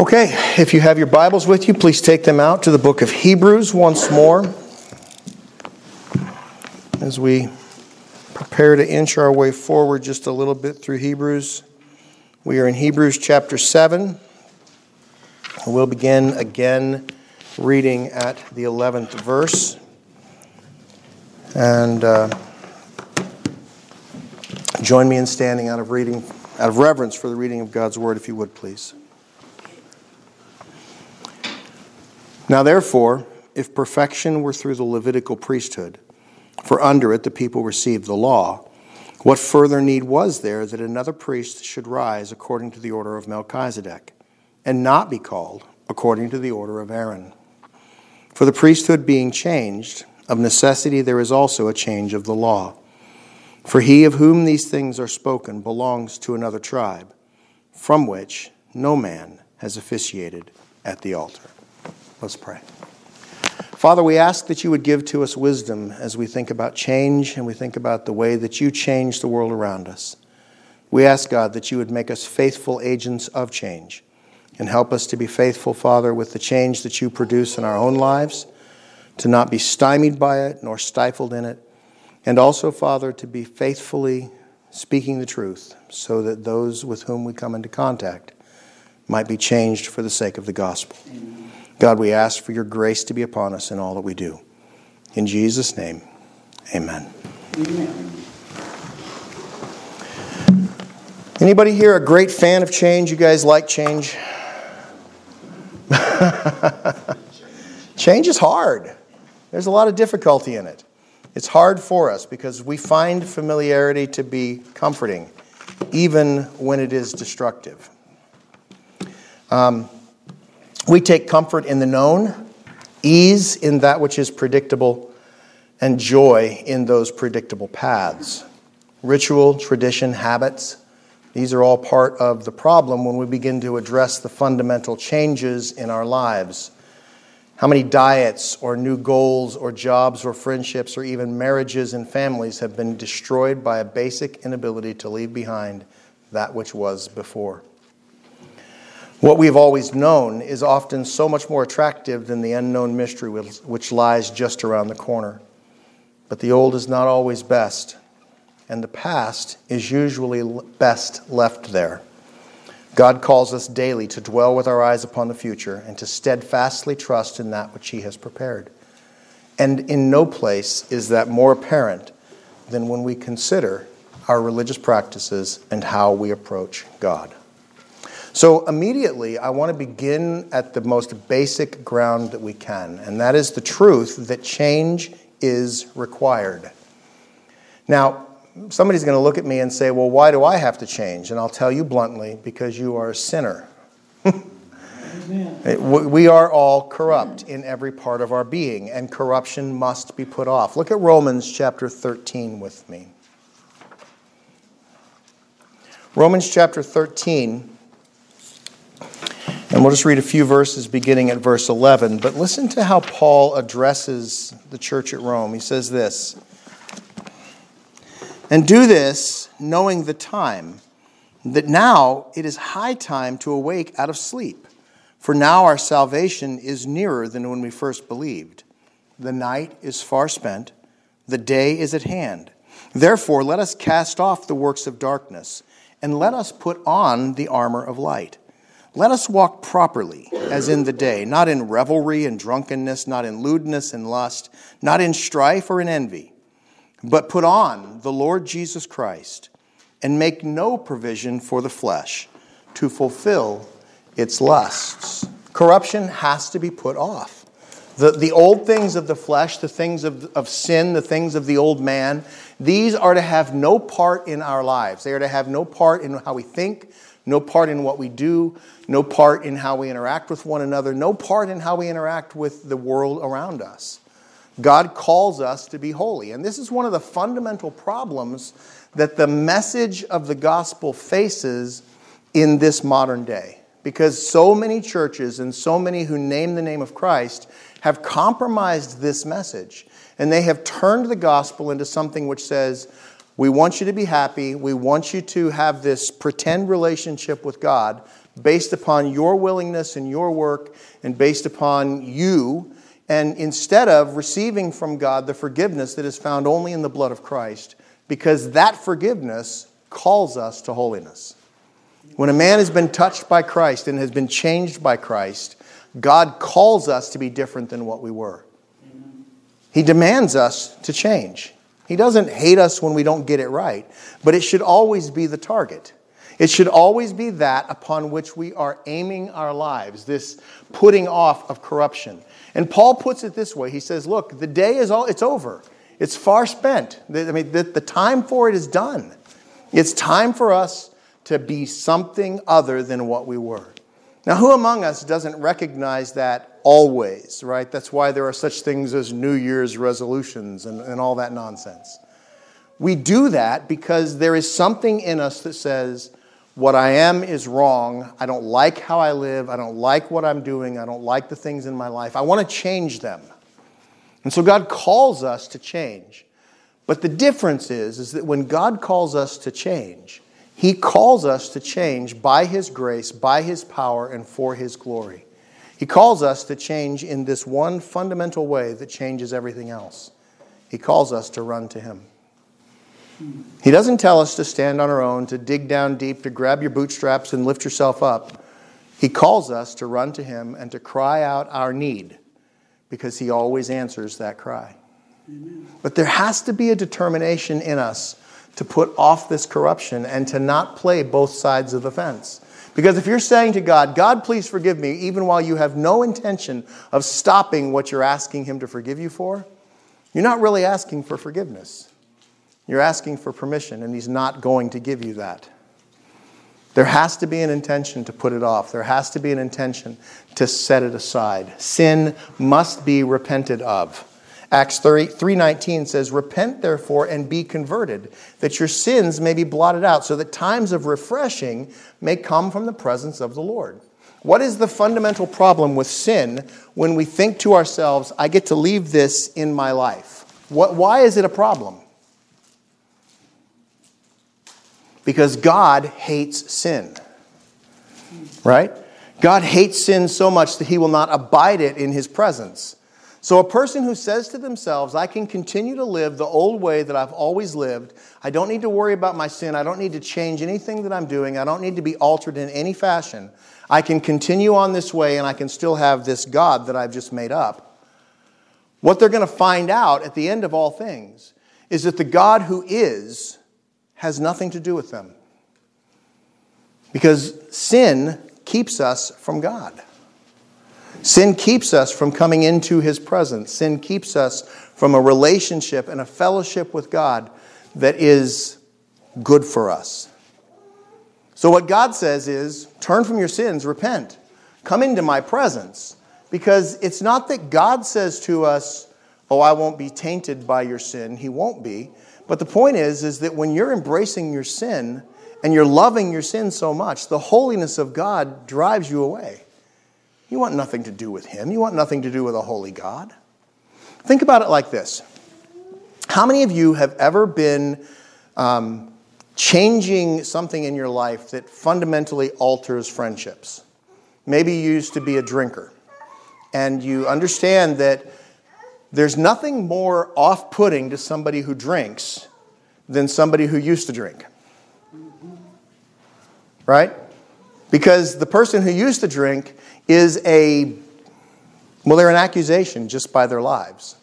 Okay, if you have your Bibles with you, please take them out to the book of Hebrews once more as we prepare to inch our way forward just a little bit through Hebrews. We are in Hebrews chapter 7. We'll begin again reading at the 11th verse. And uh, join me in standing out of reading, out of reverence for the reading of God's word, if you would, please. Now, therefore, if perfection were through the Levitical priesthood, for under it the people received the law, what further need was there that another priest should rise according to the order of Melchizedek, and not be called according to the order of Aaron? For the priesthood being changed, of necessity there is also a change of the law. For he of whom these things are spoken belongs to another tribe, from which no man has officiated at the altar. Let's pray. Father, we ask that you would give to us wisdom as we think about change and we think about the way that you change the world around us. We ask, God, that you would make us faithful agents of change and help us to be faithful, Father, with the change that you produce in our own lives, to not be stymied by it nor stifled in it, and also, Father, to be faithfully speaking the truth so that those with whom we come into contact might be changed for the sake of the gospel. Amen. God, we ask for your grace to be upon us in all that we do. In Jesus' name, amen. amen. Anybody here a great fan of change? You guys like change? change is hard. There's a lot of difficulty in it. It's hard for us because we find familiarity to be comforting, even when it is destructive. Um, we take comfort in the known, ease in that which is predictable, and joy in those predictable paths. Ritual, tradition, habits, these are all part of the problem when we begin to address the fundamental changes in our lives. How many diets or new goals or jobs or friendships or even marriages and families have been destroyed by a basic inability to leave behind that which was before? What we've always known is often so much more attractive than the unknown mystery which lies just around the corner. But the old is not always best, and the past is usually best left there. God calls us daily to dwell with our eyes upon the future and to steadfastly trust in that which He has prepared. And in no place is that more apparent than when we consider our religious practices and how we approach God. So, immediately, I want to begin at the most basic ground that we can, and that is the truth that change is required. Now, somebody's going to look at me and say, Well, why do I have to change? And I'll tell you bluntly, because you are a sinner. we are all corrupt in every part of our being, and corruption must be put off. Look at Romans chapter 13 with me. Romans chapter 13 and we'll just read a few verses beginning at verse 11. But listen to how Paul addresses the church at Rome. He says this And do this knowing the time, that now it is high time to awake out of sleep. For now our salvation is nearer than when we first believed. The night is far spent, the day is at hand. Therefore, let us cast off the works of darkness, and let us put on the armor of light. Let us walk properly, as in the day, not in revelry and drunkenness, not in lewdness and lust, not in strife or in envy, but put on the Lord Jesus Christ and make no provision for the flesh to fulfill its lusts. Corruption has to be put off. The, the old things of the flesh, the things of, of sin, the things of the old man, these are to have no part in our lives. They are to have no part in how we think, no part in what we do, no part in how we interact with one another, no part in how we interact with the world around us. God calls us to be holy. And this is one of the fundamental problems that the message of the gospel faces in this modern day. Because so many churches and so many who name the name of Christ have compromised this message. And they have turned the gospel into something which says, we want you to be happy. We want you to have this pretend relationship with God, based upon your willingness and your work and based upon you, and instead of receiving from God the forgiveness that is found only in the blood of Christ, because that forgiveness calls us to holiness. When a man has been touched by Christ and has been changed by Christ, God calls us to be different than what we were. He demands us to change. He doesn't hate us when we don't get it right, but it should always be the target. It should always be that upon which we are aiming our lives, this putting off of corruption. And Paul puts it this way He says, Look, the day is all, it's over. It's far spent. I mean, the, the time for it is done. It's time for us to be something other than what we were. Now, who among us doesn't recognize that always, right? That's why there are such things as New Year's resolutions and, and all that nonsense. We do that because there is something in us that says, what I am is wrong. I don't like how I live. I don't like what I'm doing. I don't like the things in my life. I want to change them. And so God calls us to change. But the difference is, is that when God calls us to change, He calls us to change by His grace, by His power, and for His glory. He calls us to change in this one fundamental way that changes everything else. He calls us to run to Him. He doesn't tell us to stand on our own, to dig down deep, to grab your bootstraps and lift yourself up. He calls us to run to Him and to cry out our need because He always answers that cry. Amen. But there has to be a determination in us to put off this corruption and to not play both sides of the fence. Because if you're saying to God, God, please forgive me, even while you have no intention of stopping what you're asking Him to forgive you for, you're not really asking for forgiveness. You're asking for permission, and He's not going to give you that. There has to be an intention to put it off. There has to be an intention to set it aside. Sin must be repented of. Acts 3:19 says, "Repent therefore and be converted, that your sins may be blotted out, so that times of refreshing may come from the presence of the Lord." What is the fundamental problem with sin when we think to ourselves, I get to leave this in my life? What, why is it a problem? because God hates sin. Right? God hates sin so much that he will not abide it in his presence. So, a person who says to themselves, I can continue to live the old way that I've always lived, I don't need to worry about my sin, I don't need to change anything that I'm doing, I don't need to be altered in any fashion, I can continue on this way and I can still have this God that I've just made up. What they're going to find out at the end of all things is that the God who is has nothing to do with them. Because sin keeps us from God. Sin keeps us from coming into His presence. Sin keeps us from a relationship and a fellowship with God that is good for us. So, what God says is turn from your sins, repent, come into my presence. Because it's not that God says to us, Oh, I won't be tainted by your sin. He won't be. But the point is, is that when you're embracing your sin and you're loving your sin so much, the holiness of God drives you away. You want nothing to do with Him. You want nothing to do with a holy God. Think about it like this How many of you have ever been um, changing something in your life that fundamentally alters friendships? Maybe you used to be a drinker, and you understand that there's nothing more off putting to somebody who drinks than somebody who used to drink. Right? Because the person who used to drink is a, well, they're an accusation just by their lives.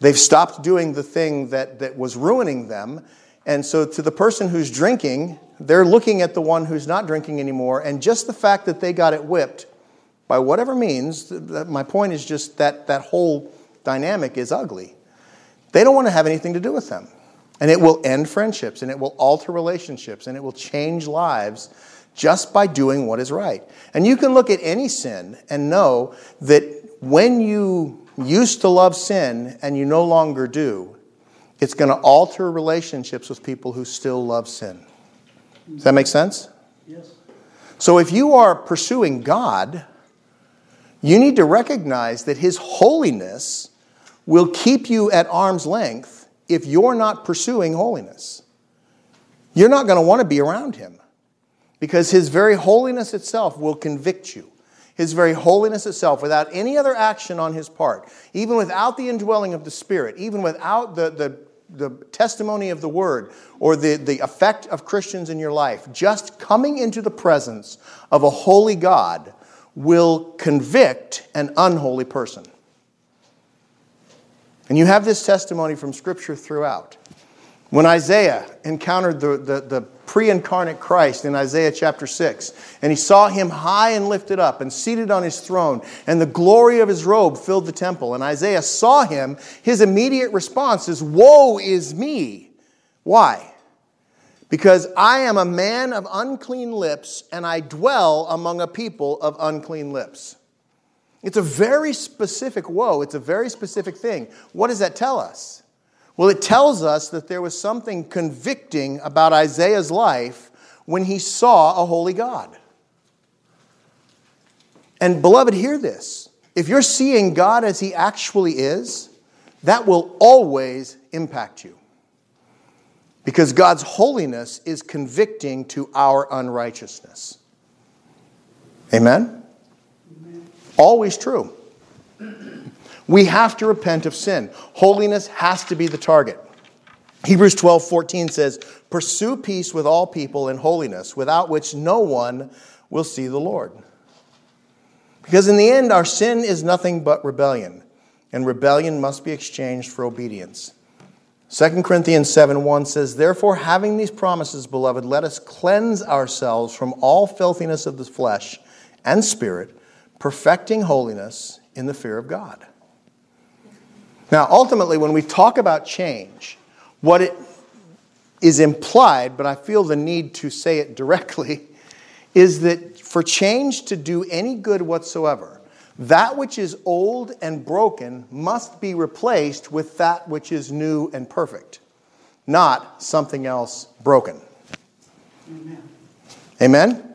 They've stopped doing the thing that, that was ruining them. And so, to the person who's drinking, they're looking at the one who's not drinking anymore. And just the fact that they got it whipped, by whatever means, my point is just that that whole dynamic is ugly. They don't want to have anything to do with them. And it will end friendships, and it will alter relationships, and it will change lives just by doing what is right. And you can look at any sin and know that when you used to love sin and you no longer do, it's going to alter relationships with people who still love sin. Does that make sense? Yes. So if you are pursuing God, you need to recognize that His holiness will keep you at arm's length if you're not pursuing holiness. You're not going to want to be around him. Because His very holiness itself will convict you. His very holiness itself, without any other action on His part, even without the indwelling of the Spirit, even without the, the, the testimony of the Word or the, the effect of Christians in your life, just coming into the presence of a holy God will convict an unholy person. And you have this testimony from Scripture throughout. When Isaiah encountered the, the, the pre incarnate Christ in Isaiah chapter 6, and he saw him high and lifted up and seated on his throne, and the glory of his robe filled the temple, and Isaiah saw him, his immediate response is, Woe is me! Why? Because I am a man of unclean lips, and I dwell among a people of unclean lips. It's a very specific woe. It's a very specific thing. What does that tell us? Well, it tells us that there was something convicting about Isaiah's life when he saw a holy God. And, beloved, hear this. If you're seeing God as he actually is, that will always impact you. Because God's holiness is convicting to our unrighteousness. Amen? Amen. Always true. We have to repent of sin. Holiness has to be the target. Hebrews 12 14 says, Pursue peace with all people and holiness, without which no one will see the Lord. Because in the end, our sin is nothing but rebellion, and rebellion must be exchanged for obedience. 2 Corinthians 7 1 says, Therefore, having these promises, beloved, let us cleanse ourselves from all filthiness of the flesh and spirit, perfecting holiness in the fear of God. Now, ultimately, when we talk about change, what it is implied, but I feel the need to say it directly, is that for change to do any good whatsoever, that which is old and broken must be replaced with that which is new and perfect, not something else broken. Amen? Amen?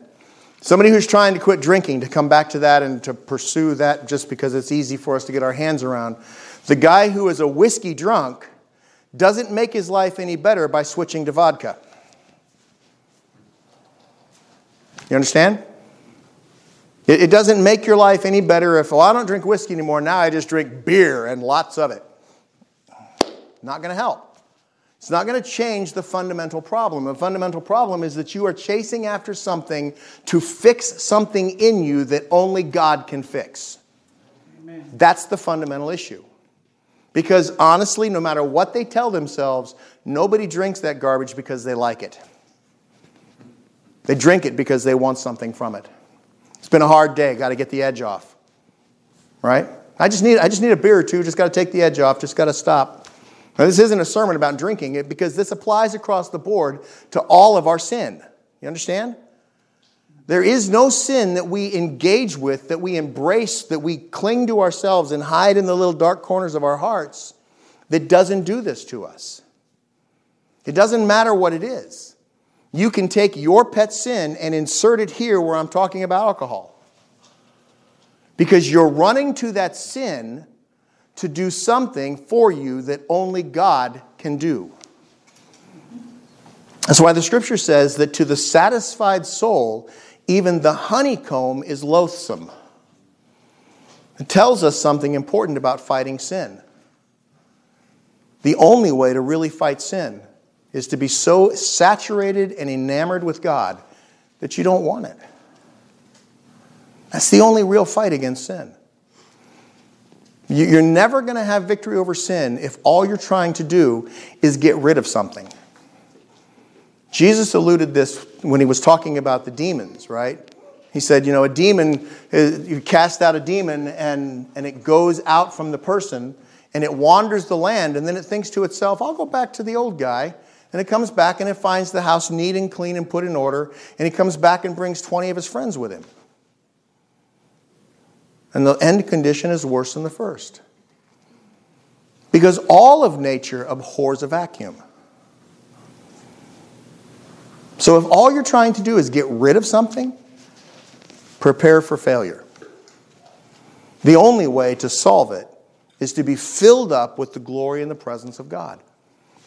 Somebody who's trying to quit drinking, to come back to that and to pursue that just because it's easy for us to get our hands around. The guy who is a whiskey drunk doesn't make his life any better by switching to vodka. You understand? It, it doesn't make your life any better if, well, I don't drink whiskey anymore. Now I just drink beer and lots of it. Not going to help. It's not going to change the fundamental problem. The fundamental problem is that you are chasing after something to fix something in you that only God can fix. Amen. That's the fundamental issue. Because honestly, no matter what they tell themselves, nobody drinks that garbage because they like it. They drink it because they want something from it. It's been a hard day, got to get the edge off. Right? I just need I just need a beer or two, just got to take the edge off, just got to stop. Now, this isn't a sermon about drinking it because this applies across the board to all of our sin. You understand? There is no sin that we engage with, that we embrace, that we cling to ourselves and hide in the little dark corners of our hearts that doesn't do this to us. It doesn't matter what it is. You can take your pet sin and insert it here where I'm talking about alcohol. Because you're running to that sin to do something for you that only God can do. That's why the scripture says that to the satisfied soul, even the honeycomb is loathsome. It tells us something important about fighting sin. The only way to really fight sin is to be so saturated and enamored with God that you don't want it. That's the only real fight against sin. You're never going to have victory over sin if all you're trying to do is get rid of something. Jesus alluded this when he was talking about the demons, right? He said, you know, a demon, uh, you cast out a demon and, and it goes out from the person and it wanders the land and then it thinks to itself, I'll go back to the old guy. And it comes back and it finds the house neat and clean and put in order. And he comes back and brings 20 of his friends with him. And the end condition is worse than the first. Because all of nature abhors a vacuum. So if all you're trying to do is get rid of something, prepare for failure. The only way to solve it is to be filled up with the glory and the presence of God.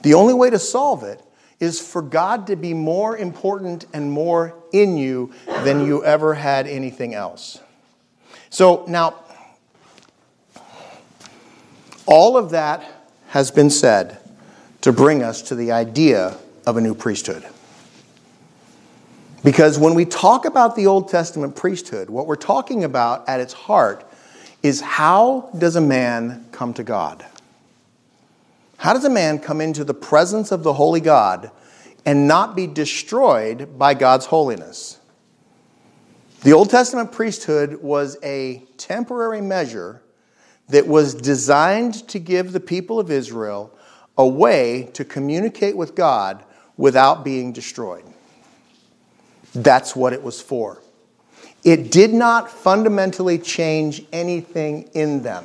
The only way to solve it is for God to be more important and more in you than you ever had anything else. So now, all of that has been said to bring us to the idea of a new priesthood. Because when we talk about the Old Testament priesthood, what we're talking about at its heart is how does a man come to God? How does a man come into the presence of the holy God and not be destroyed by God's holiness? The Old Testament priesthood was a temporary measure that was designed to give the people of Israel a way to communicate with God without being destroyed. That's what it was for. It did not fundamentally change anything in them.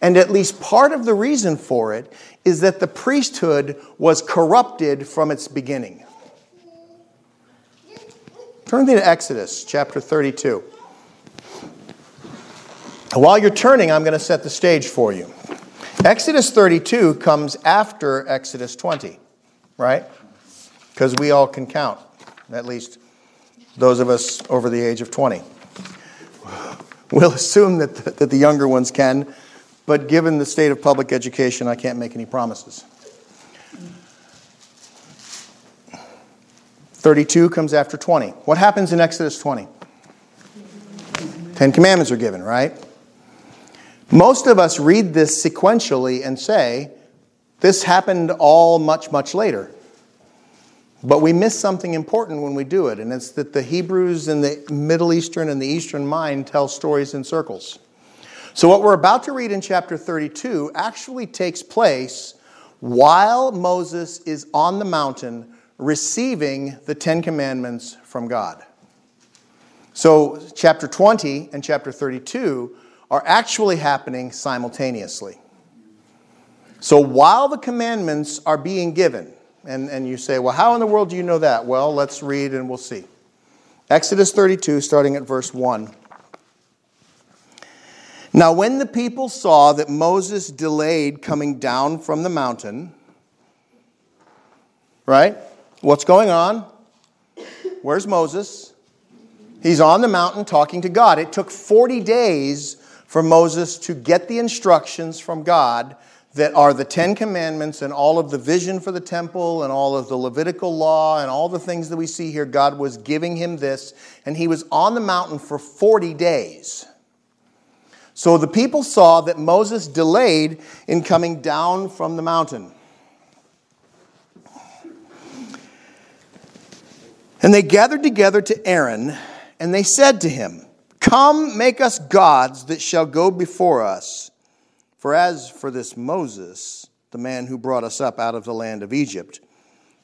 And at least part of the reason for it is that the priesthood was corrupted from its beginning. Turn to Exodus chapter 32. While you're turning, I'm going to set the stage for you. Exodus 32 comes after Exodus 20, right? Because we all can count, at least those of us over the age of 20. We'll assume that the, that the younger ones can, but given the state of public education, I can't make any promises. 32 comes after 20. What happens in Exodus 20? Ten Commandments are given, right? Most of us read this sequentially and say, this happened all much, much later. But we miss something important when we do it, and it's that the Hebrews and the Middle Eastern and the Eastern mind tell stories in circles. So, what we're about to read in chapter 32 actually takes place while Moses is on the mountain receiving the Ten Commandments from God. So, chapter 20 and chapter 32 are actually happening simultaneously. So, while the commandments are being given, and, and you say, well, how in the world do you know that? Well, let's read and we'll see. Exodus 32, starting at verse 1. Now, when the people saw that Moses delayed coming down from the mountain, right? What's going on? Where's Moses? He's on the mountain talking to God. It took 40 days for Moses to get the instructions from God that are the Ten Commandments and all of the vision for the temple and all of the Levitical law and all the things that we see here. God was giving him this, and he was on the mountain for 40 days. So the people saw that Moses delayed in coming down from the mountain. And they gathered together to Aaron, and they said to him, Come, make us gods that shall go before us. For as for this Moses, the man who brought us up out of the land of Egypt,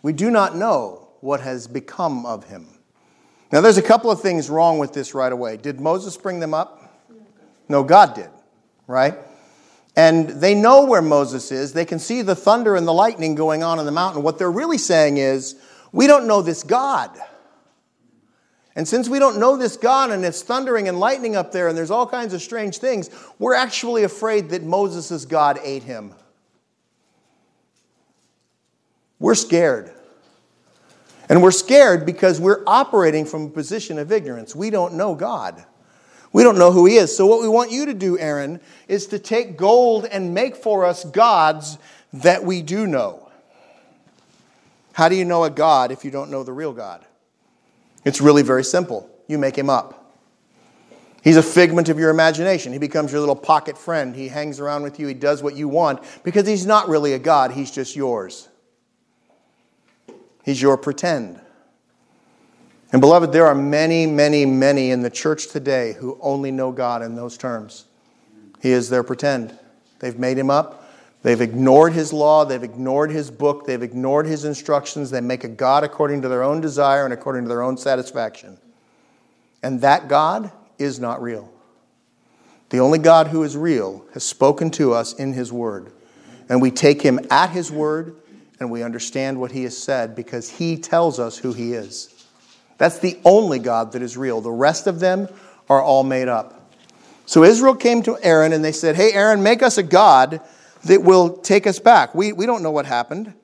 we do not know what has become of him. Now, there's a couple of things wrong with this right away. Did Moses bring them up? No, God did, right? And they know where Moses is. They can see the thunder and the lightning going on in the mountain. What they're really saying is, we don't know this God. And since we don't know this God and it's thundering and lightning up there and there's all kinds of strange things, we're actually afraid that Moses' God ate him. We're scared. And we're scared because we're operating from a position of ignorance. We don't know God. We don't know who He is. So, what we want you to do, Aaron, is to take gold and make for us gods that we do know. How do you know a God if you don't know the real God? It's really very simple. You make him up. He's a figment of your imagination. He becomes your little pocket friend. He hangs around with you. He does what you want because he's not really a God, he's just yours. He's your pretend. And beloved, there are many, many, many in the church today who only know God in those terms. He is their pretend. They've made him up. They've ignored his law, they've ignored his book, they've ignored his instructions. They make a God according to their own desire and according to their own satisfaction. And that God is not real. The only God who is real has spoken to us in his word. And we take him at his word and we understand what he has said because he tells us who he is. That's the only God that is real. The rest of them are all made up. So Israel came to Aaron and they said, Hey, Aaron, make us a God that will take us back. We, we don't know what happened.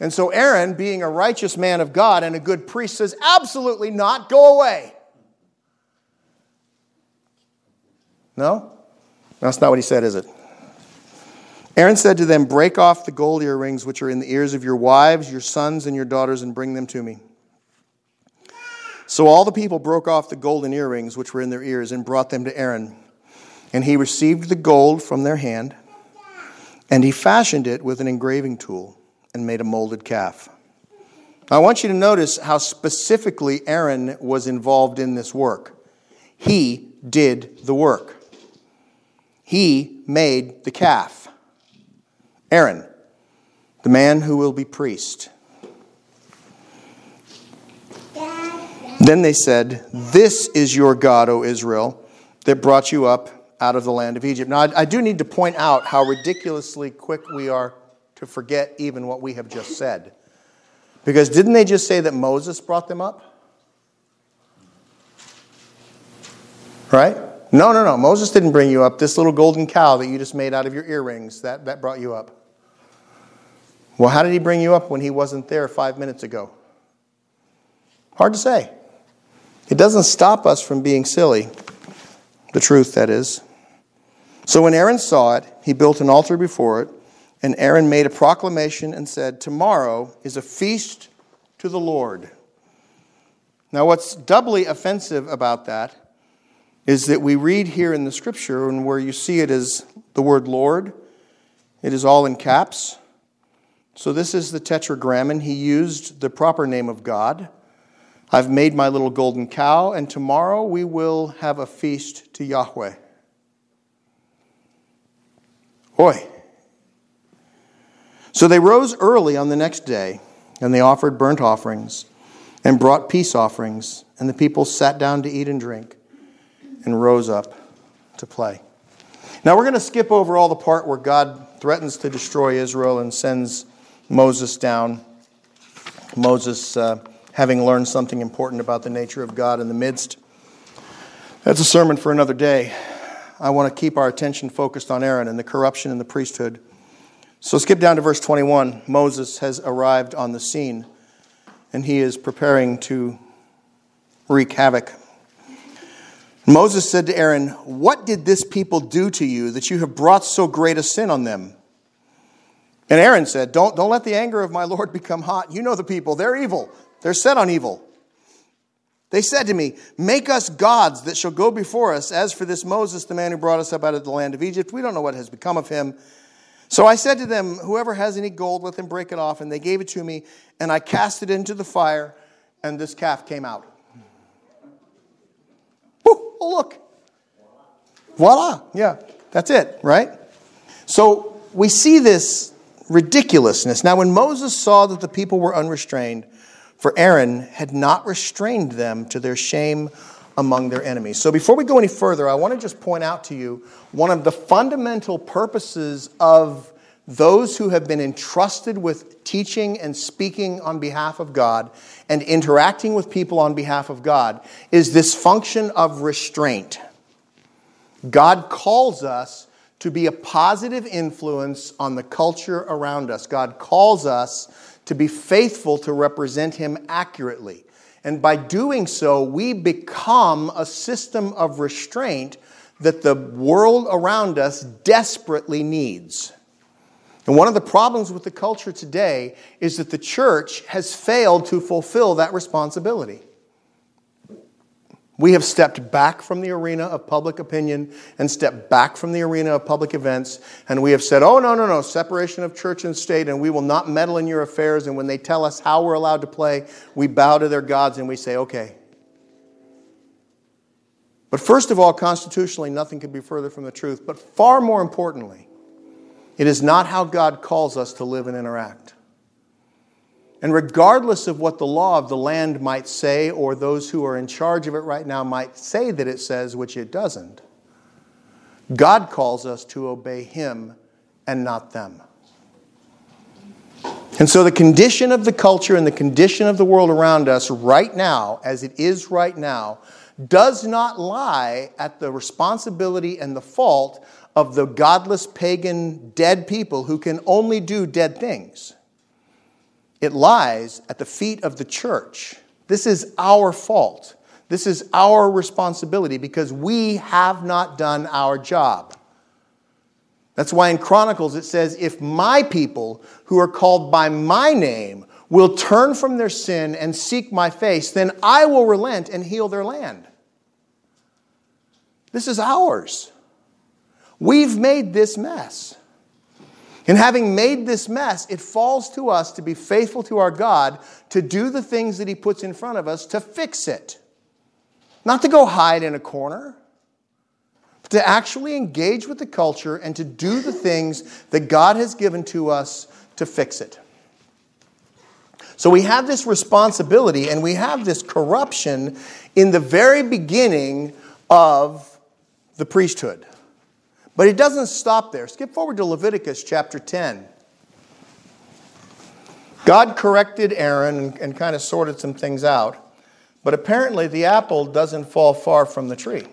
And so Aaron, being a righteous man of God and a good priest, says, Absolutely not, go away. No? That's not what he said, is it? Aaron said to them, Break off the gold earrings which are in the ears of your wives, your sons, and your daughters, and bring them to me. So all the people broke off the golden earrings which were in their ears and brought them to Aaron. And he received the gold from their hand, and he fashioned it with an engraving tool and made a molded calf. I want you to notice how specifically Aaron was involved in this work. He did the work, he made the calf. Aaron, the man who will be priest. Then they said, This is your God, O Israel, that brought you up out of the land of Egypt. Now, I, I, do need to point out how ridiculously quick we are to forget even what we have just said. Because didn't they just say that Moses brought them up? Right? No, no, no. Moses didn't bring you up. This little golden cow that you just made out of your earrings, that, that brought you up. Well, how did he bring you up when he wasn't there five minutes ago? Hard to say. It doesn't stop us from being silly. The truth, that is. So when Aaron saw it, he built an altar before it, and Aaron made a proclamation and said, Tomorrow is a feast to the Lord. Now, what's doubly offensive about that is that we read here in the scripture, and where you see it as the word Lord, it is all in caps. So, this is the tetragrammaton. He used the proper name of God. I've made my little golden cow, and tomorrow we will have a feast to Yahweh. Boy. So they rose early on the next day, and they offered burnt offerings and brought peace offerings, and the people sat down to eat and drink and rose up to play. Now we're going to skip over all the part where God threatens to destroy Israel and sends Moses down. Moses, uh, having learned something important about the nature of God in the midst. That's a sermon for another day. I want to keep our attention focused on Aaron and the corruption in the priesthood. So skip down to verse 21. Moses has arrived on the scene and he is preparing to wreak havoc. Moses said to Aaron, What did this people do to you that you have brought so great a sin on them? And Aaron said, Don't, don't let the anger of my Lord become hot. You know the people, they're evil, they're set on evil. They said to me, Make us gods that shall go before us. As for this Moses, the man who brought us up out of the land of Egypt, we don't know what has become of him. So I said to them, Whoever has any gold, let them break it off. And they gave it to me, and I cast it into the fire, and this calf came out. Oh, look. Voila. Yeah, that's it, right? So we see this ridiculousness. Now, when Moses saw that the people were unrestrained, for Aaron had not restrained them to their shame among their enemies. So before we go any further, I want to just point out to you one of the fundamental purposes of those who have been entrusted with teaching and speaking on behalf of God and interacting with people on behalf of God is this function of restraint. God calls us to be a positive influence on the culture around us. God calls us to be faithful to represent Him accurately. And by doing so, we become a system of restraint that the world around us desperately needs. And one of the problems with the culture today is that the church has failed to fulfill that responsibility. We have stepped back from the arena of public opinion and stepped back from the arena of public events, and we have said, oh, no, no, no, separation of church and state, and we will not meddle in your affairs. And when they tell us how we're allowed to play, we bow to their gods and we say, okay. But first of all, constitutionally, nothing could be further from the truth. But far more importantly, it is not how God calls us to live and interact. And regardless of what the law of the land might say, or those who are in charge of it right now might say that it says, which it doesn't, God calls us to obey Him and not them. And so, the condition of the culture and the condition of the world around us right now, as it is right now, does not lie at the responsibility and the fault of the godless, pagan, dead people who can only do dead things. It lies at the feet of the church. This is our fault. This is our responsibility because we have not done our job. That's why in Chronicles it says, If my people who are called by my name will turn from their sin and seek my face, then I will relent and heal their land. This is ours. We've made this mess. And having made this mess, it falls to us to be faithful to our God, to do the things that He puts in front of us to fix it. Not to go hide in a corner, but to actually engage with the culture and to do the things that God has given to us to fix it. So we have this responsibility and we have this corruption in the very beginning of the priesthood. But it doesn't stop there. Skip forward to Leviticus chapter 10. God corrected Aaron and, and kind of sorted some things out, but apparently the apple doesn't fall far from the tree.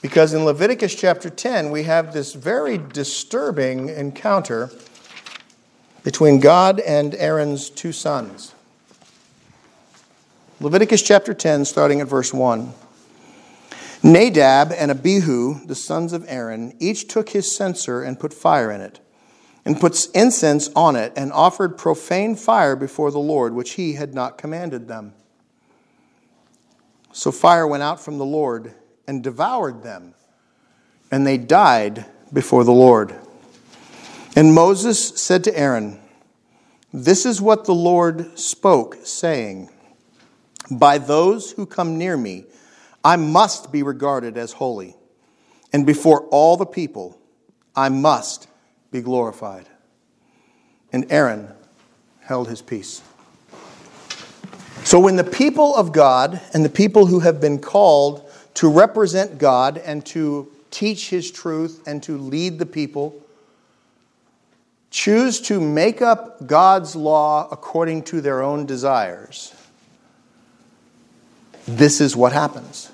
Because in Leviticus chapter 10, we have this very disturbing encounter between God and Aaron's two sons. Leviticus chapter 10, starting at verse 1. Nadab and Abihu, the sons of Aaron, each took his censer and put fire in it, and put incense on it, and offered profane fire before the Lord, which he had not commanded them. So fire went out from the Lord and devoured them, and they died before the Lord. And Moses said to Aaron, This is what the Lord spoke, saying, By those who come near me, I must be regarded as holy, and before all the people, I must be glorified. And Aaron held his peace. So, when the people of God and the people who have been called to represent God and to teach his truth and to lead the people choose to make up God's law according to their own desires, this is what happens.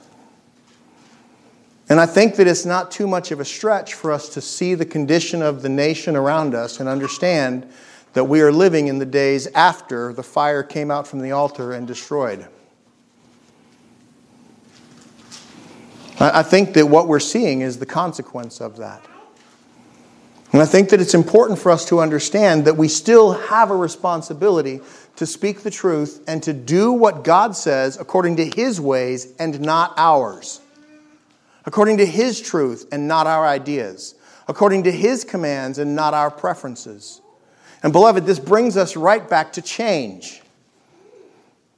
And I think that it's not too much of a stretch for us to see the condition of the nation around us and understand that we are living in the days after the fire came out from the altar and destroyed. I think that what we're seeing is the consequence of that. And I think that it's important for us to understand that we still have a responsibility to speak the truth and to do what God says according to His ways and not ours according to His truth and not our ideas, according to His commands and not our preferences. And beloved, this brings us right back to change.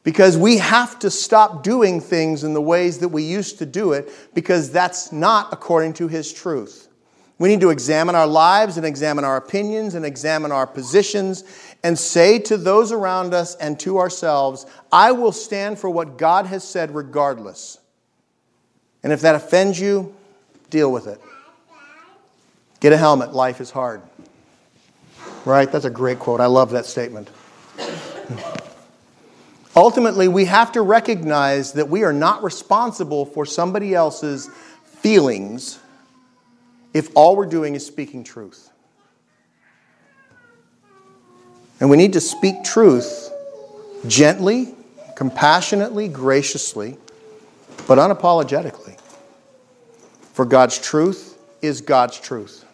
Because we have to stop doing things in the ways that we used to do it because that's not according to His truth. We need to examine our lives and examine our opinions and examine our positions and say to those around us and to ourselves, I will stand for what God has said regardless. And if that offends you, deal with it. Get a helmet. Life is hard. Right? That's a great quote. I love that statement. Ultimately, we have to recognize that we are not responsible for somebody else's feelings if all we're doing is speaking truth. And we need to speak truth gently, compassionately, graciously but unapologetically. For God's truth is God's truth.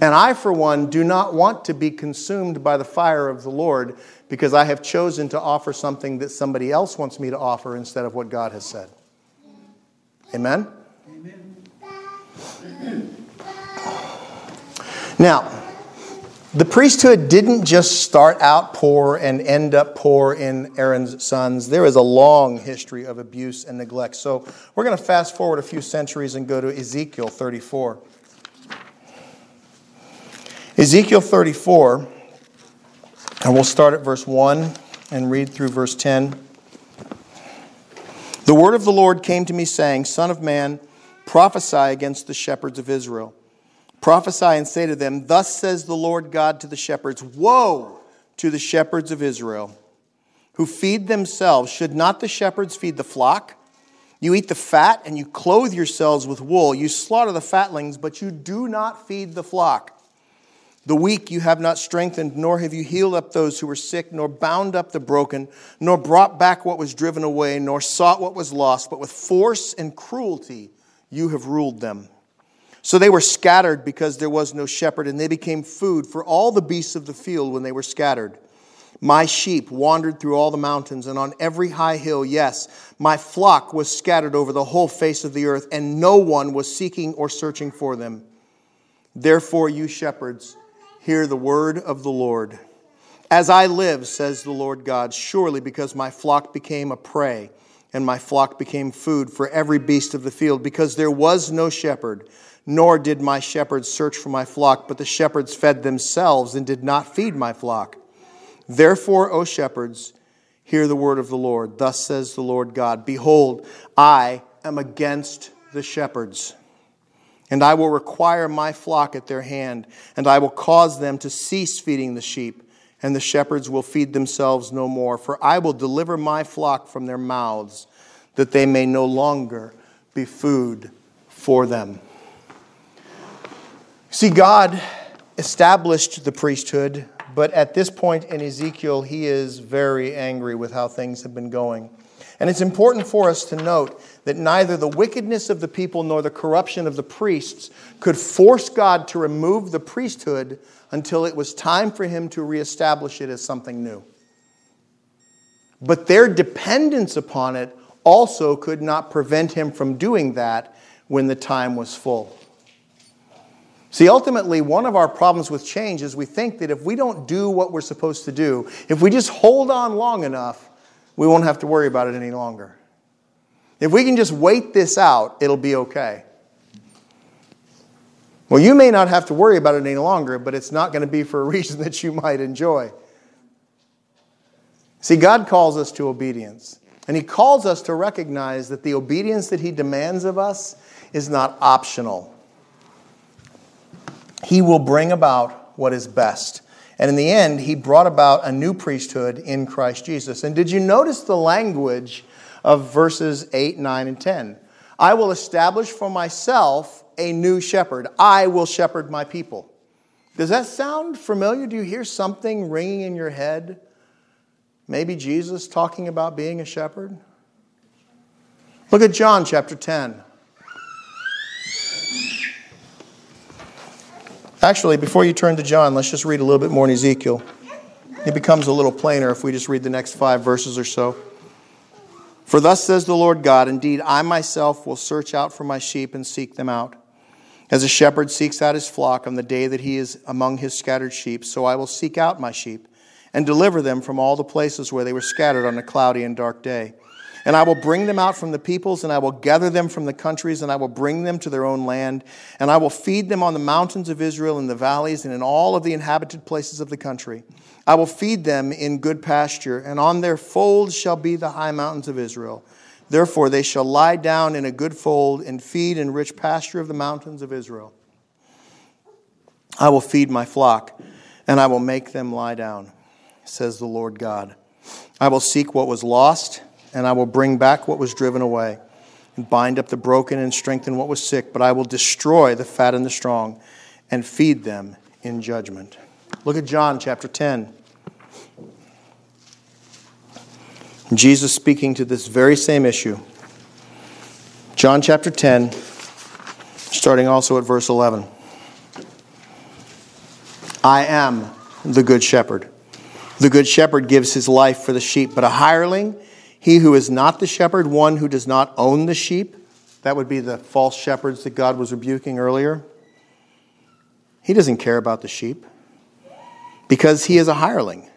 And I, for one, do not want to be consumed by the fire of the Lord because I have chosen to offer something that somebody else wants me to offer instead of what God has said. Amen? Amen. Now, the priesthood didn't just start out poor and end up poor in Aaron's sons. There is a long history of abuse and neglect. So we're going to fast forward a few centuries and go to Ezekiel 34. Ezekiel 34, and we'll start at verse 1 and read through verse 10. The word of the Lord came to me, saying, Son of man, prophesy against the shepherds of Israel Prophesy and say to them, Thus says the Lord God to the shepherds Woe to the shepherds of Israel who feed themselves. Should not the shepherds feed the flock? You eat the fat and you clothe yourselves with wool. You slaughter the fatlings, but you do not feed the flock. The weak you have not strengthened, nor have you healed up those who were sick, nor bound up the broken, nor brought back what was driven away, nor sought what was lost, but with force and cruelty you have ruled them. So they were scattered because there was no shepherd, and they became food for all the beasts of the field when they were scattered. My sheep wandered through all the mountains and on every high hill. Yes, my flock was scattered over the whole face of the earth, and no one was seeking or searching for them. Therefore, you shepherds, Hear the word of the Lord. As I live, says the Lord God, surely because my flock became a prey, and my flock became food for every beast of the field, because there was no shepherd, nor did my shepherds search for my flock, but the shepherds fed themselves and did not feed my flock. Therefore, O shepherds, hear the word of the Lord. Thus says the Lord God Behold, I am against the shepherds and I will require my flock at their hand, and I will cause them to cease feeding the sheep, and the shepherds will feed themselves no more. For I will deliver my flock from their mouths, that they may no longer be food for them. See, God established the priesthood, but at this point in Ezekiel, he is very angry with how things have been going. And it's important for us to note that neither the wickedness of the people nor the corruption of the priests could force God to remove the priesthood until it was time for him to reestablish it as something new. But their dependence upon it also could not prevent him from doing that when the time was full. See, ultimately, one of our problems with change is we think that if we don't do what we're supposed to do, if we just hold on long enough, we won't have to worry about it any longer. If we can just wait this out, it'll be okay. Well, you may not have to worry about it any longer, but it's not going to be for a reason that you might enjoy. See, God calls us to obedience. And He calls us to recognize that the obedience that He demands of us is not optional. He will bring about what is best. And in the end, he brought about a new priesthood in Christ Jesus. And did you notice the language of verses 8, 9, and 10? I will establish for myself a new shepherd. I will shepherd my people. Does that sound familiar? Do you hear something ringing in your head? Maybe Jesus talking about being a shepherd? Look at John chapter 10. Actually, before you turn to John, let's just read a little bit more in Ezekiel. It becomes a little plainer if we just read the next five verses or so. For thus says the Lord God, indeed, I myself will search out for my sheep and seek them out. As a shepherd seeks out his flock on the day that he is among his scattered sheep, so I will seek out my sheep and deliver them from all the places where they were scattered on a cloudy and dark day. And I will bring them out from the peoples, and I will gather them from the countries, and I will bring them to their own land. And I will feed them on the mountains of Israel, in the valleys, and in all of the inhabited places of the country. I will feed them in good pasture, and on their folds shall be the high mountains of Israel. Therefore, they shall lie down in a good fold and feed in rich pasture of the mountains of Israel. I will feed my flock, and I will make them lie down, says the Lord God. I will seek what was lost and I will bring back what was driven away, and bind up the broken and strengthen what was sick, but I will destroy the fat and the strong, and feed them in judgment. Look at John chapter 10. Jesus speaking to this very same issue. John chapter 10, starting also at verse 11. I am the good shepherd. The good shepherd gives his life for the sheep, but a hireling he who is not the shepherd, one who does not own the sheep, that would be the false shepherds that God was rebuking earlier. He doesn't care about the sheep because he is a hireling.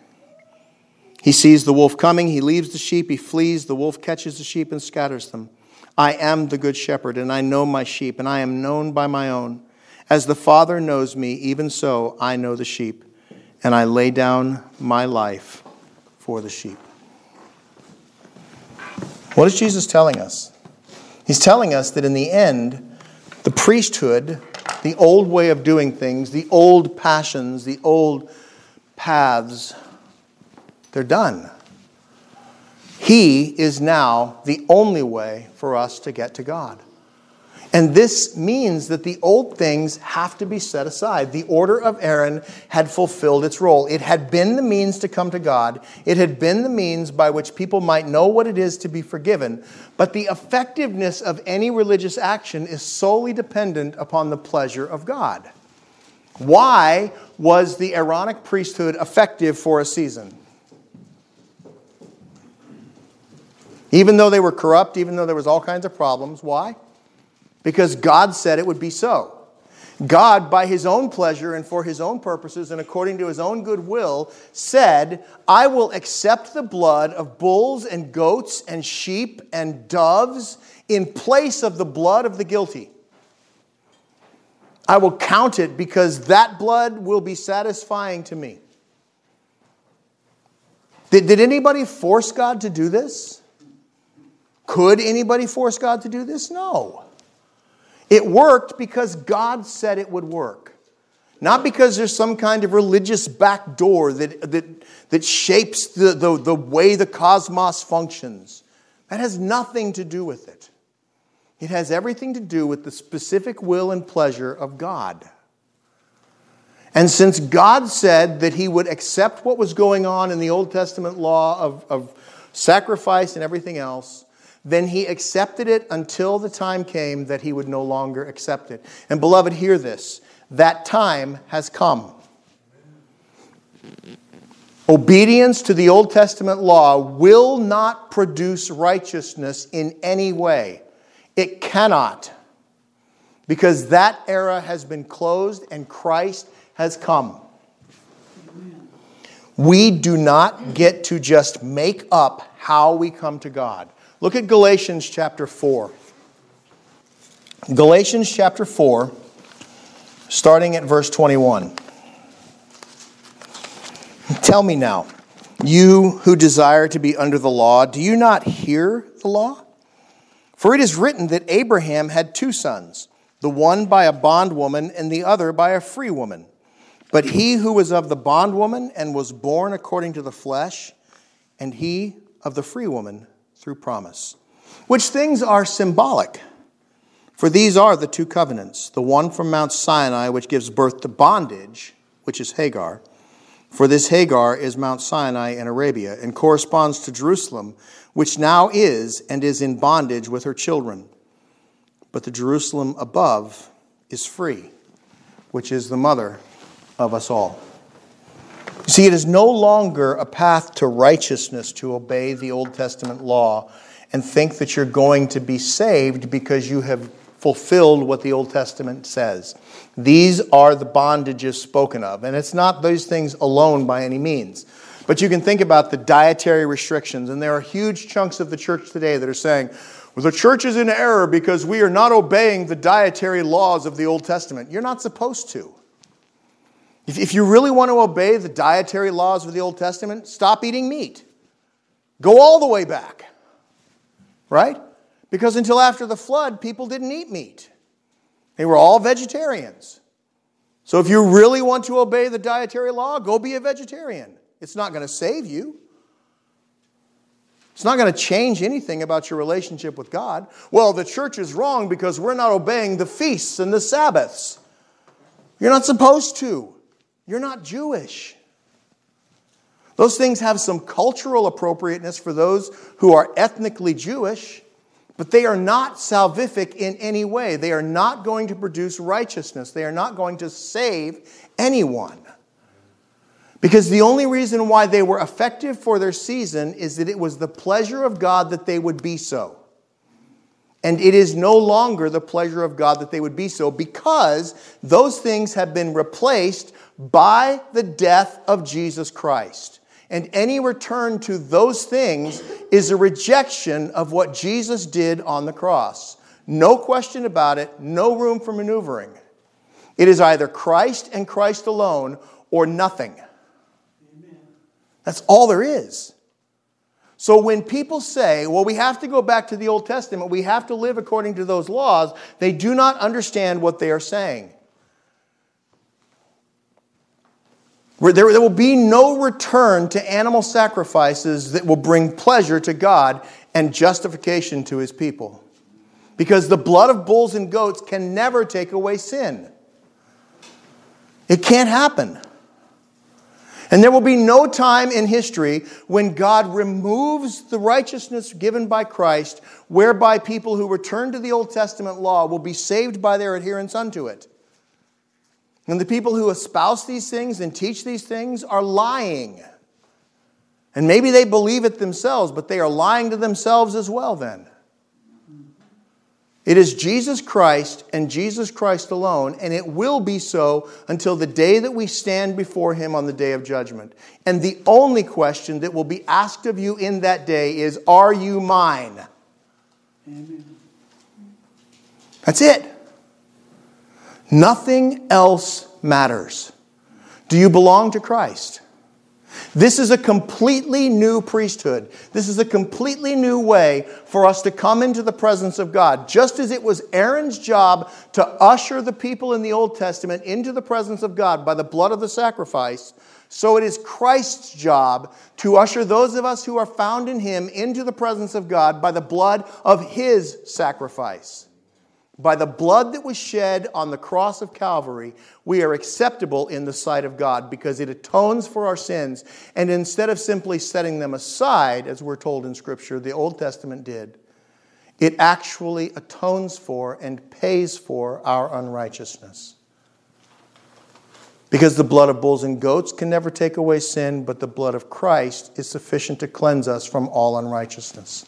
He sees the wolf coming, he leaves the sheep, he flees, the wolf catches the sheep and scatters them. I am the good shepherd, and I know my sheep, and I am known by my own. As the Father knows me, even so I know the sheep, and I lay down my life for the sheep. What is Jesus telling us? He's telling us that in the end, the priesthood, the old way of doing things, the old passions, the old paths, they're done. He is now the only way for us to get to God. And this means that the old things have to be set aside. The order of Aaron had fulfilled its role. It had been the means to come to God, it had been the means by which people might know what it is to be forgiven. But the effectiveness of any religious action is solely dependent upon the pleasure of God. Why was the Aaronic priesthood effective for a season? Even though they were corrupt, even though there was all kinds of problems, why? Because God said it would be so. God, by his own pleasure and for his own purposes and according to his own good will, said, I will accept the blood of bulls and goats and sheep and doves in place of the blood of the guilty. I will count it because that blood will be satisfying to me. Did, did anybody force God to do this? Could anybody force God to do this? No. It worked because God said it would work. Not because there's some kind of religious back door that, that, that shapes the, the, the way the cosmos functions. That has nothing to do with it. It has everything to do with the specific will and pleasure of God. And since God said that He would accept what was going on in the Old Testament law of, of sacrifice and everything else, then he accepted it until the time came that he would no longer accept it. And beloved, hear this that time has come. Obedience to the Old Testament law will not produce righteousness in any way. It cannot. Because that era has been closed and Christ has come. We do not get to just make up how we come to God. Look at Galatians chapter 4. Galatians chapter 4, starting at verse 21. Tell me now, you who desire to be under the law, do you not hear the law? For it is written that Abraham had two sons, the one by a bondwoman and the other by a free woman. But he who was of the bondwoman and was born according to the flesh, and he of the free woman through promise. Which things are symbolic? For these are the two covenants the one from Mount Sinai, which gives birth to bondage, which is Hagar. For this Hagar is Mount Sinai in Arabia and corresponds to Jerusalem, which now is and is in bondage with her children. But the Jerusalem above is free, which is the mother of us all. See, it is no longer a path to righteousness to obey the Old Testament law and think that you're going to be saved because you have fulfilled what the Old Testament says. These are the bondages spoken of. And it's not those things alone by any means. But you can think about the dietary restrictions, and there are huge chunks of the church today that are saying, well, the church is in error because we are not obeying the dietary laws of the Old Testament. You're not supposed to. If you really want to obey the dietary laws of the Old Testament, stop eating meat. Go all the way back. Right? Because until after the flood, people didn't eat meat, they were all vegetarians. So if you really want to obey the dietary law, go be a vegetarian. It's not going to save you. It's not going to change anything about your relationship with God. Well, the church is wrong because we're not obeying the feasts and the Sabbaths. You're not supposed to. You're not Jewish. Those things have some cultural appropriateness for those who are ethnically Jewish, but they are not salvific in any way. They are not going to produce righteousness. They are not going to save anyone. Because the only reason why they were effective for their season is that it was the pleasure of God that they would be so. And it is no longer the pleasure of God that they would be so because those things have been replaced by the death of Jesus Christ. And any return to those things is a rejection of what Jesus did on the cross. No question about it, no room for maneuvering. It is either Christ and Christ alone or nothing. That's all there is. So when people say, well, we have to go back to the Old Testament, we have to live according to those laws, they do not understand what they are saying. There, there will be no return to animal sacrifices that will bring pleasure to God and justification to his people. Because the blood of bulls and goats can never take away sin. It can't happen. And there will be no time in history when God removes the righteousness given by Christ, whereby people who return to the Old Testament law will be saved by their adherence unto it. And the people who espouse these things and teach these things are lying. And maybe they believe it themselves, but they are lying to themselves as well, then. It is Jesus Christ and Jesus Christ alone, and it will be so until the day that we stand before Him on the day of judgment. And the only question that will be asked of you in that day is Are you mine? Amen. That's it. Nothing else matters. Do you belong to Christ? This is a completely new priesthood. This is a completely new way for us to come into the presence of God. Just as it was Aaron's job to usher the people in the Old Testament into the presence of God by the blood of the sacrifice, so it is Christ's job to usher those of us who are found in him into the presence of God by the blood of his sacrifice. By the blood that was shed on the cross of Calvary, we are acceptable in the sight of God because it atones for our sins. And instead of simply setting them aside, as we're told in Scripture, the Old Testament did, it actually atones for and pays for our unrighteousness. Because the blood of bulls and goats can never take away sin, but the blood of Christ is sufficient to cleanse us from all unrighteousness.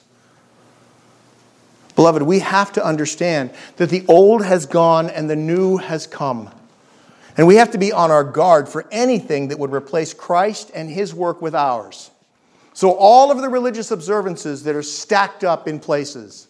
Beloved, we have to understand that the old has gone and the new has come. And we have to be on our guard for anything that would replace Christ and his work with ours. So, all of the religious observances that are stacked up in places,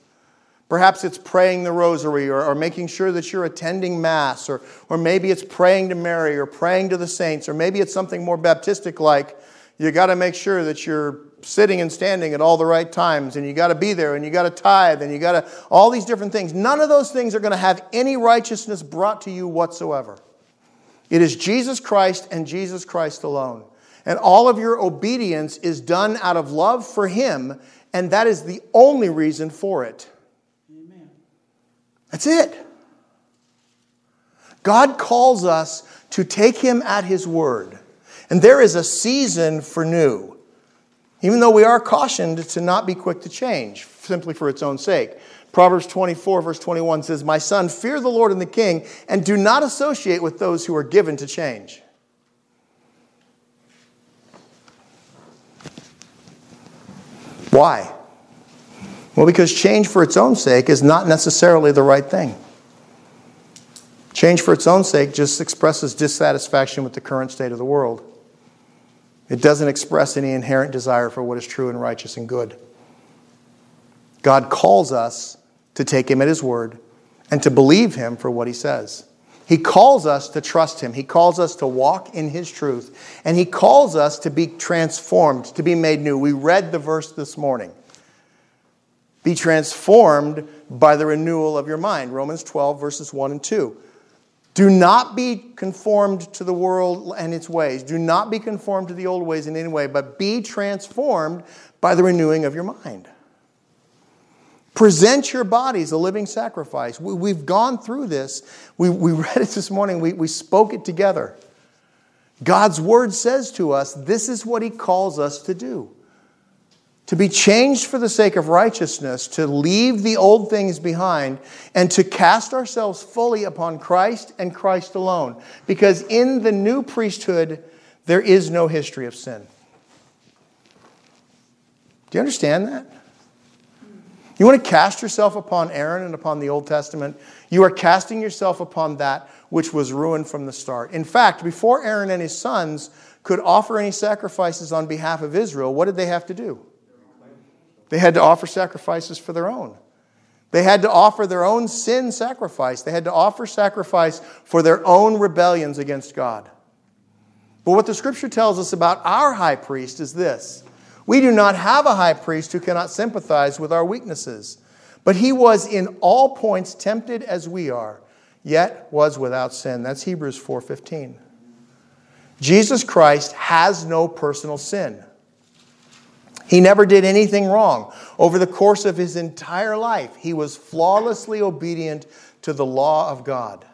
perhaps it's praying the rosary or, or, making sure that you're attending Mass, or, or maybe it's praying to Mary or praying to the saints, or maybe it's something more Baptistic like you got to make sure that you're sitting and standing at all the right times, and you got to be there, and you got to tithe, and you got to, all these different things. None of those things are going to have any righteousness brought to you whatsoever. It is Jesus Christ and Jesus Christ alone. And all of your obedience is done out of love for Him, and that is the only reason for it. Amen. That's it. God calls us to take Him at His word. And there is a season for new even though we are cautioned to not be quick to change, simply for its own sake. Proverbs 24, verse 21 says, My son, fear the Lord and the king, and do not associate with those who are given to change. Why? Well, because change for its own sake is not necessarily the right thing. Change for its own sake just expresses dissatisfaction with the current state of the world. It doesn't express any inherent desire for what is true and righteous and good. God calls us to take Him at His word and to believe Him for what He says. He calls us to trust Him. He calls us to walk in His truth. And He calls us to be transformed, to be made new. We read the verse this morning. Be transformed by the renewal of your mind. Romans 12, verses 1 and 2. Do not be conformed to the world and its ways. Do not be conformed to the old ways in any way, but be transformed by the renewing of your mind. Present your bodies a living sacrifice. We, have gone through this. We, we read it this morning, we, we spoke it together. God's word says to us this is what he calls us to do to be changed for the sake of righteousness, to leave the old things behind, and to cast ourselves fully upon Christ and Christ alone. Because in the new priesthood, there is no history of sin. Do you understand that? You want to cast yourself upon Aaron and upon the Old Testament? You are casting yourself upon that which was ruined from the start. In fact, before Aaron and his sons could offer any sacrifices on behalf of Israel, what did they have to do? They had to offer sacrifices for their own. They had to offer their own sin sacrifice. They had to offer sacrifice for their own rebellions against God. But what the scripture tells us about our high priest is this we do not have a high priest who cannot sympathize with our weaknesses, but he was in all points tempted as we are, yet was without sin. That's Hebrews 4:15. Jesus Christ has no personal sin. He never did anything wrong. Over the course of his entire life, he was flawlessly obedient to the law of God.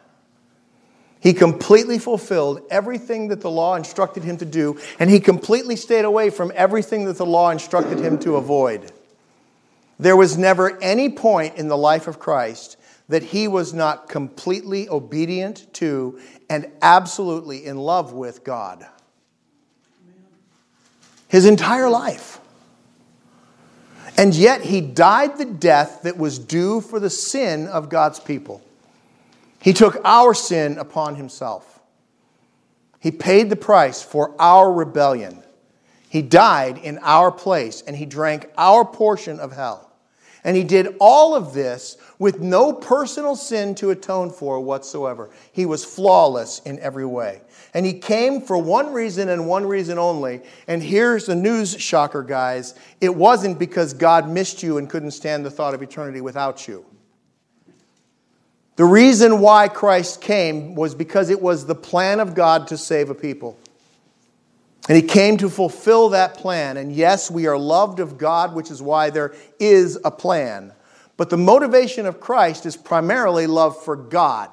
He completely fulfilled everything that the law instructed him to do, and he completely stayed away from everything that the law instructed him to avoid. There was never any point in the life of Christ that he was not completely obedient to and absolutely in love with God. His entire life. And yet he died the death that was due for the sin of God's people. He took our sin upon himself. He paid the price for our rebellion. He died in our place and he drank our portion of hell. And he did all of this with no personal sin to atone for whatsoever. He was flawless in every way. And he came for one reason and one reason only. And here's the news shocker, guys. It wasn't because God missed you and couldn't stand the thought of eternity without you. The reason why Christ came was because it was the plan of God to save a people. And he came to fulfill that plan. And yes, we are loved of God, which is why there is a plan. But the motivation of Christ is primarily love for God.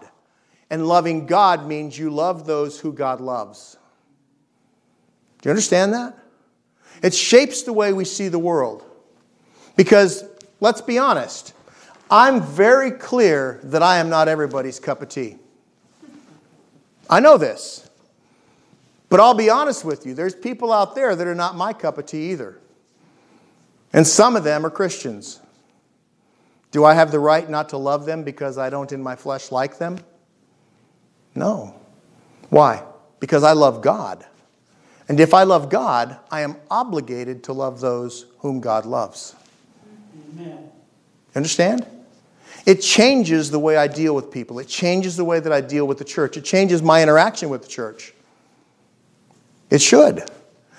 And loving God means you love those who God loves. Do you understand that? It shapes the way we see the world. Because, let's be honest, I'm very clear that I am not everybody's cup of tea. I know this. But I'll be honest with you, there's people out there that are not my cup of tea either. And some of them are Christians. Do I have the right not to love them because I don't in my flesh like them? No. Why? Because I love God. And if I love God, I am obligated to love those whom God loves. Amen. Understand? It changes the way I deal with people. It changes the way that I deal with the church. It changes my interaction with the church. It should.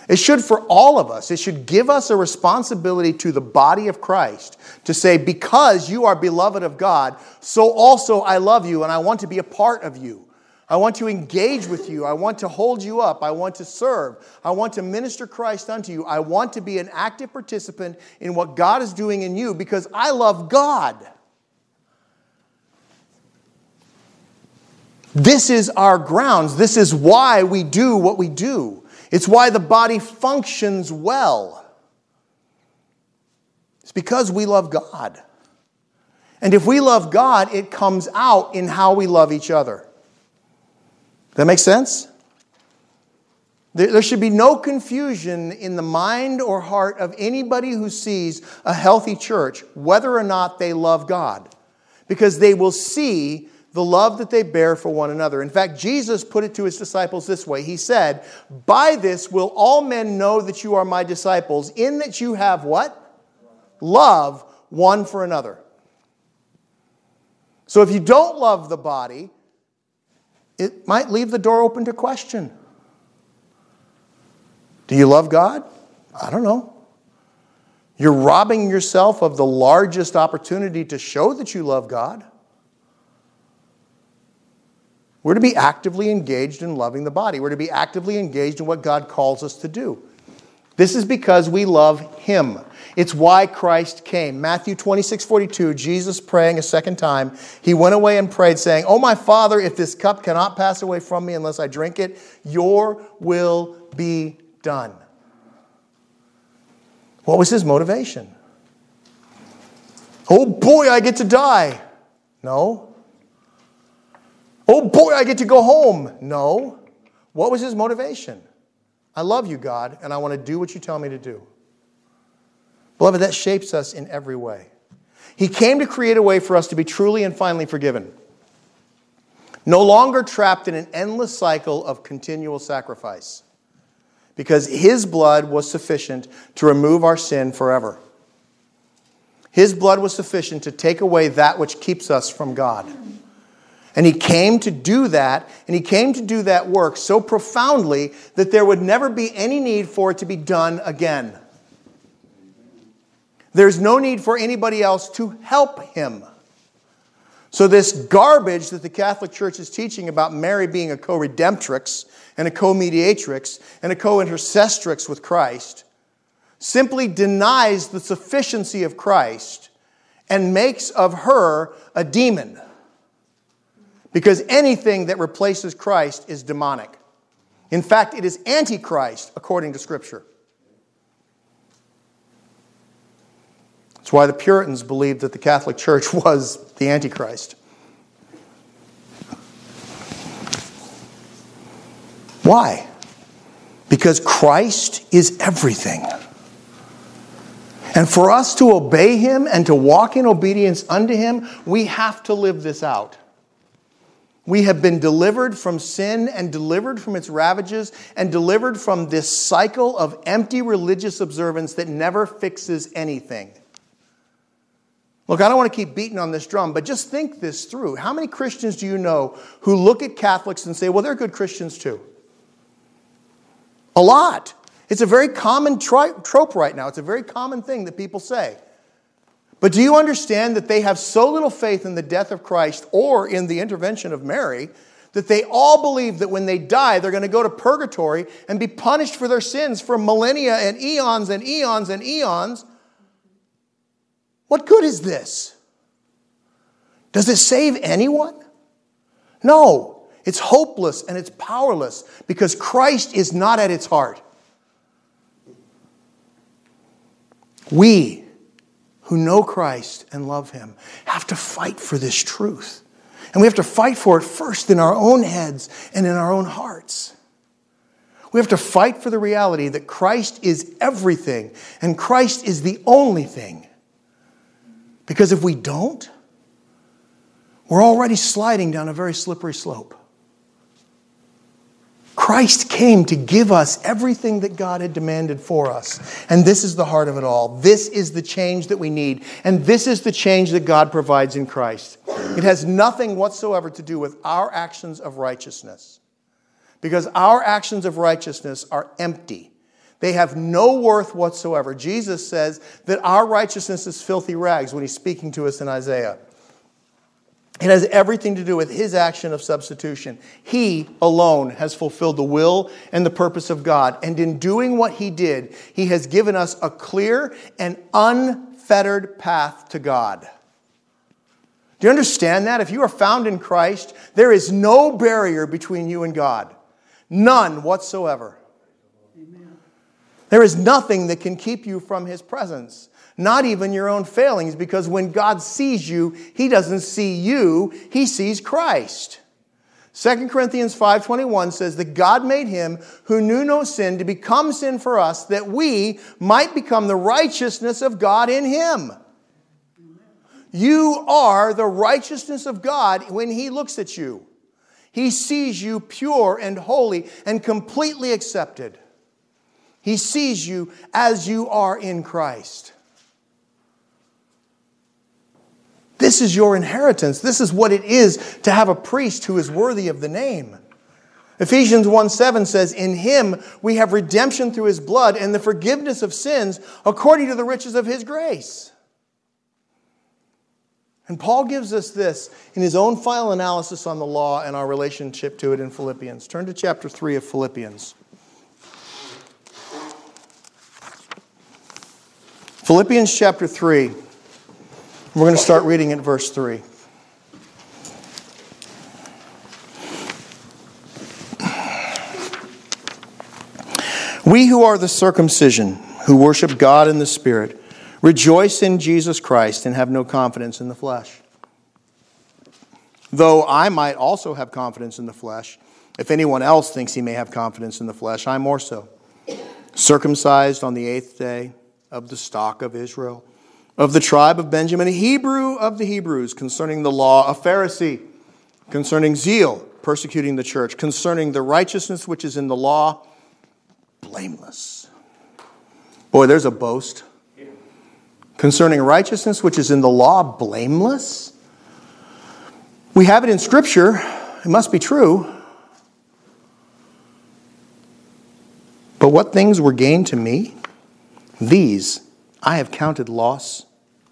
It should for all of us. It should give us a responsibility to the body of Christ to say, because you are beloved of God, so also I love you and I want to be a part of you. I want to engage with you. I want to hold you up. I want to serve. I want to minister Christ unto you. I want to be an active participant in what God is doing in you because I love God. This is our grounds. This is why we do what we do. It's why the body functions well. It's because we love God. And if we love God, it comes out in how we love each other. That makes sense? There should be no confusion in the mind or heart of anybody who sees a healthy church whether or not they love God. Because they will see the love that they bear for one another. In fact, Jesus put it to his disciples this way He said, By this will all men know that you are my disciples, in that you have what? Love one for another. So if you don't love the body, it might leave the door open to question. Do you love God? I don't know. You're robbing yourself of the largest opportunity to show that you love God. We're to be actively engaged in loving the body. We're to be actively engaged in what God calls us to do. This is because we love Him. It's why Christ came. Matthew 26, 42, Jesus praying a second time, he went away and prayed, saying, Oh, my Father, if this cup cannot pass away from me unless I drink it, your will be done. What was his motivation? Oh boy, I get to die. No. Oh boy, I get to go home. No. What was his motivation? I love you, God, and I want to do what you tell me to do. Beloved, that shapes us in every way. He came to create a way for us to be truly and finally forgiven. No longer trapped in an endless cycle of continual sacrifice, because his blood was sufficient to remove our sin forever. His blood was sufficient to take away that which keeps us from God. And he came to do that, and he came to do that work so profoundly that there would never be any need for it to be done again. There's no need for anybody else to help him. So, this garbage that the Catholic Church is teaching about Mary being a co redemptrix and a co mediatrix and a co intercestrix with Christ simply denies the sufficiency of Christ and makes of her a demon. Because anything that replaces Christ is demonic. In fact, it is antichrist according to Scripture. That's why the Puritans believed that the Catholic Church was the Antichrist. Why? Because Christ is everything. And for us to obey Him and to walk in obedience unto Him, we have to live this out. We have been delivered from sin and delivered from its ravages and delivered from this cycle of empty religious observance that never fixes anything. Look, I don't want to keep beating on this drum, but just think this through. How many Christians do you know who look at Catholics and say, well, they're good Christians too? A lot. It's a very common trope right now. It's a very common thing that people say. But do you understand that they have so little faith in the death of Christ or in the intervention of Mary that they all believe that when they die, they're going to go to purgatory and be punished for their sins for millennia and eons and eons and eons? What good is this? Does it save anyone? No. It's hopeless and it's powerless because Christ is not at its heart. We who know Christ and love Him have to fight for this truth. And we have to fight for it first in our own heads and in our own hearts. We have to fight for the reality that Christ is everything and Christ is the only thing. Because if we don't, we're already sliding down a very slippery slope. Christ came to give us everything that God had demanded for us. And this is the heart of it all. This is the change that we need. And this is the change that God provides in Christ. It has nothing whatsoever to do with our actions of righteousness. Because our actions of righteousness are empty. They have no worth whatsoever. Jesus says that our righteousness is filthy rags when he's speaking to us in Isaiah. It has everything to do with his action of substitution. He alone has fulfilled the will and the purpose of God. And in doing what he did, he has given us a clear and unfettered path to God. Do you understand that? If you are found in Christ, there is no barrier between you and God. None whatsoever. There is nothing that can keep you from His presence, not even your own failings, because when God sees you, He doesn't see you, He sees Christ. 2 Corinthians 5:21 says that God made him who knew no sin to become sin for us that we might become the righteousness of God in him. You are the righteousness of God when he looks at you. He sees you pure and holy and completely accepted. He sees you as you are in Christ. This is your inheritance. This is what it is to have a priest who is worthy of the name. Ephesians 1 7 says, In him we have redemption through his blood and the forgiveness of sins according to the riches of his grace. And Paul gives us this in his own final analysis on the law and our relationship to it in Philippians. Turn to chapter 3 of Philippians. Philippians chapter 3. We're going to start reading at verse 3. We who are the circumcision, who worship God in the Spirit, rejoice in Jesus Christ and have no confidence in the flesh. Though I might also have confidence in the flesh, if anyone else thinks he may have confidence in the flesh, I more so. Circumcised on the eighth day of the stock of Israel, of the tribe of Benjamin, a Hebrew of the Hebrews, concerning the law, a Pharisee, concerning zeal, persecuting the church, concerning the righteousness which is in the law, blameless. Boy, there's a boast. Concerning righteousness which is in the law, blameless. We have it in Scripture. It must be true. But what things were gained to me? These I have counted loss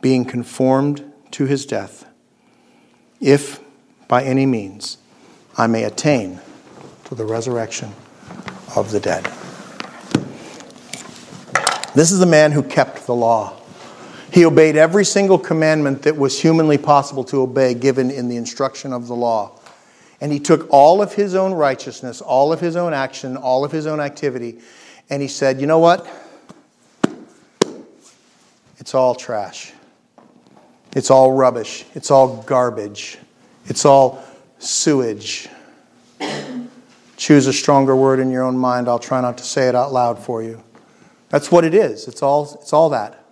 being conformed to his death, if by any means I may attain to the resurrection of the dead. This is the man who kept the law. He obeyed every single commandment that was humanly possible to obey, given in the instruction of the law. And he took all of his own righteousness, all of his own action, all of his own activity, and he said, You know what? It's all trash. It's all rubbish. It's all garbage. It's all sewage. Choose a stronger word in your own mind. I'll try not to say it out loud for you. That's what it is. It's all, it's all that.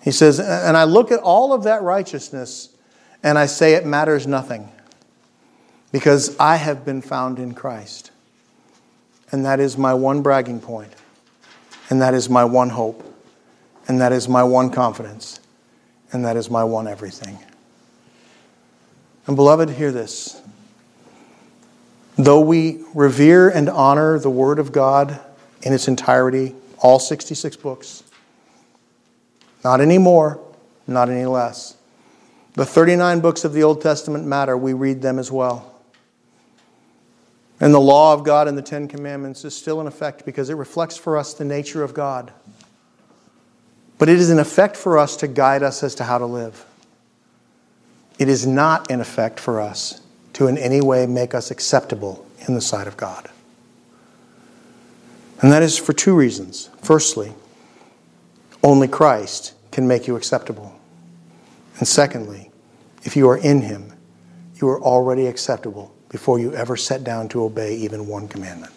He says, and I look at all of that righteousness and I say it matters nothing because I have been found in Christ. And that is my one bragging. And that is my one hope. And that is my one confidence. And that is my one everything. And beloved, hear this. Though we revere and honor the Word of God in its entirety, all 66 books, not any more, not any less. The 39 books of the Old Testament matter, we read them as well. And the law of God and the Ten Commandments is still in effect because it reflects for us the nature of God. But it is an effect for us to guide us as to how to live. It is not an effect for us to in any way make us acceptable in the sight of God. And that is for two reasons. Firstly, only Christ can make you acceptable. And secondly, if you are in Him, you are already acceptable before you ever set down to obey even one commandment.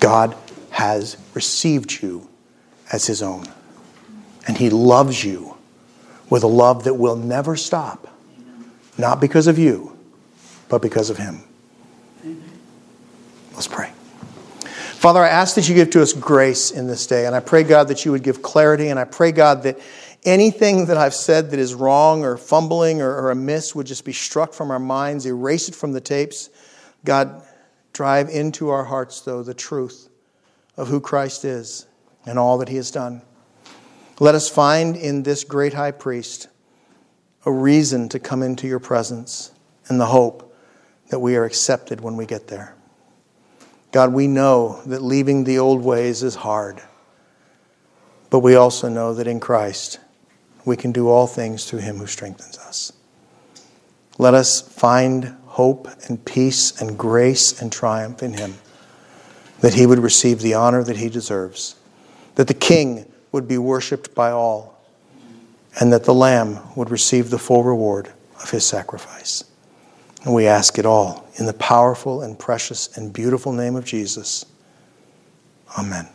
God has received you as His own, and He loves you with a love that will never stop not because of you, but because of Him. Let's pray. Father, I ask that you give to us grace in this day, and I pray, God, that you would give clarity, and I pray, God, that anything that I've said that is wrong or fumbling or, or amiss would just be struck from our minds, erase it from the tapes. God, drive into our hearts, though, the truth of who Christ is and all that he has done. Let us find in this great high priest a reason to come into your presence and the hope that we are accepted when we get there. God, we know that leaving the old ways is hard, but we also know that in Christ we can do all things through him who strengthens us. Let us find hope and peace and grace and triumph in him, that he would receive the honor that he deserves, that the king would be worshiped by all and that the Lamb would receive the full reward of his sacrifice. And we ask it all in the powerful and precious and beautiful name of Jesus. Amen.